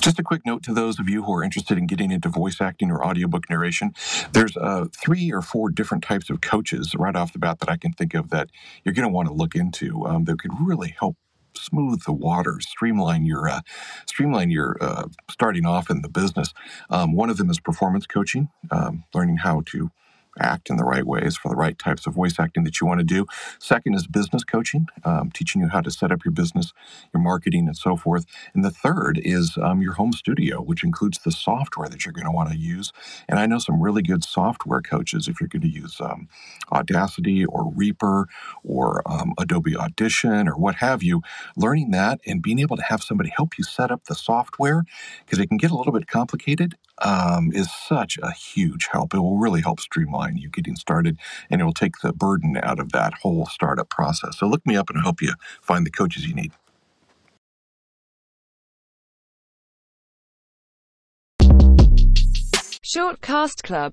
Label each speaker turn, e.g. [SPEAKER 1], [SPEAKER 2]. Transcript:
[SPEAKER 1] Just a quick note to those of you who are interested in getting into voice acting or audiobook narration. There's uh, three or four different types of coaches right off the bat that I can think of that you're going to want to look into um, that could really help smooth the waters, streamline your uh, streamline your uh, starting off in the business. Um, one of them is performance coaching, um, learning how to act in the right ways for the right types of voice acting that you want to do. Second is business coaching, um, teaching you how to set up your business, your marketing, and so forth. And the third is um, your home studio, which includes the software that you're going to want to use. And I know some really good software coaches if you're going to use um, Audacity or Reaper or um, Adobe Audition or what have you. Learning that and being able to have somebody help you set up the software because it can get a little bit complicated um, is such a huge help. It will really help streamline you getting started and it will take the burden out of that whole startup process. So look me up and I'll help you find the coaches you need.
[SPEAKER 2] Shortcast Club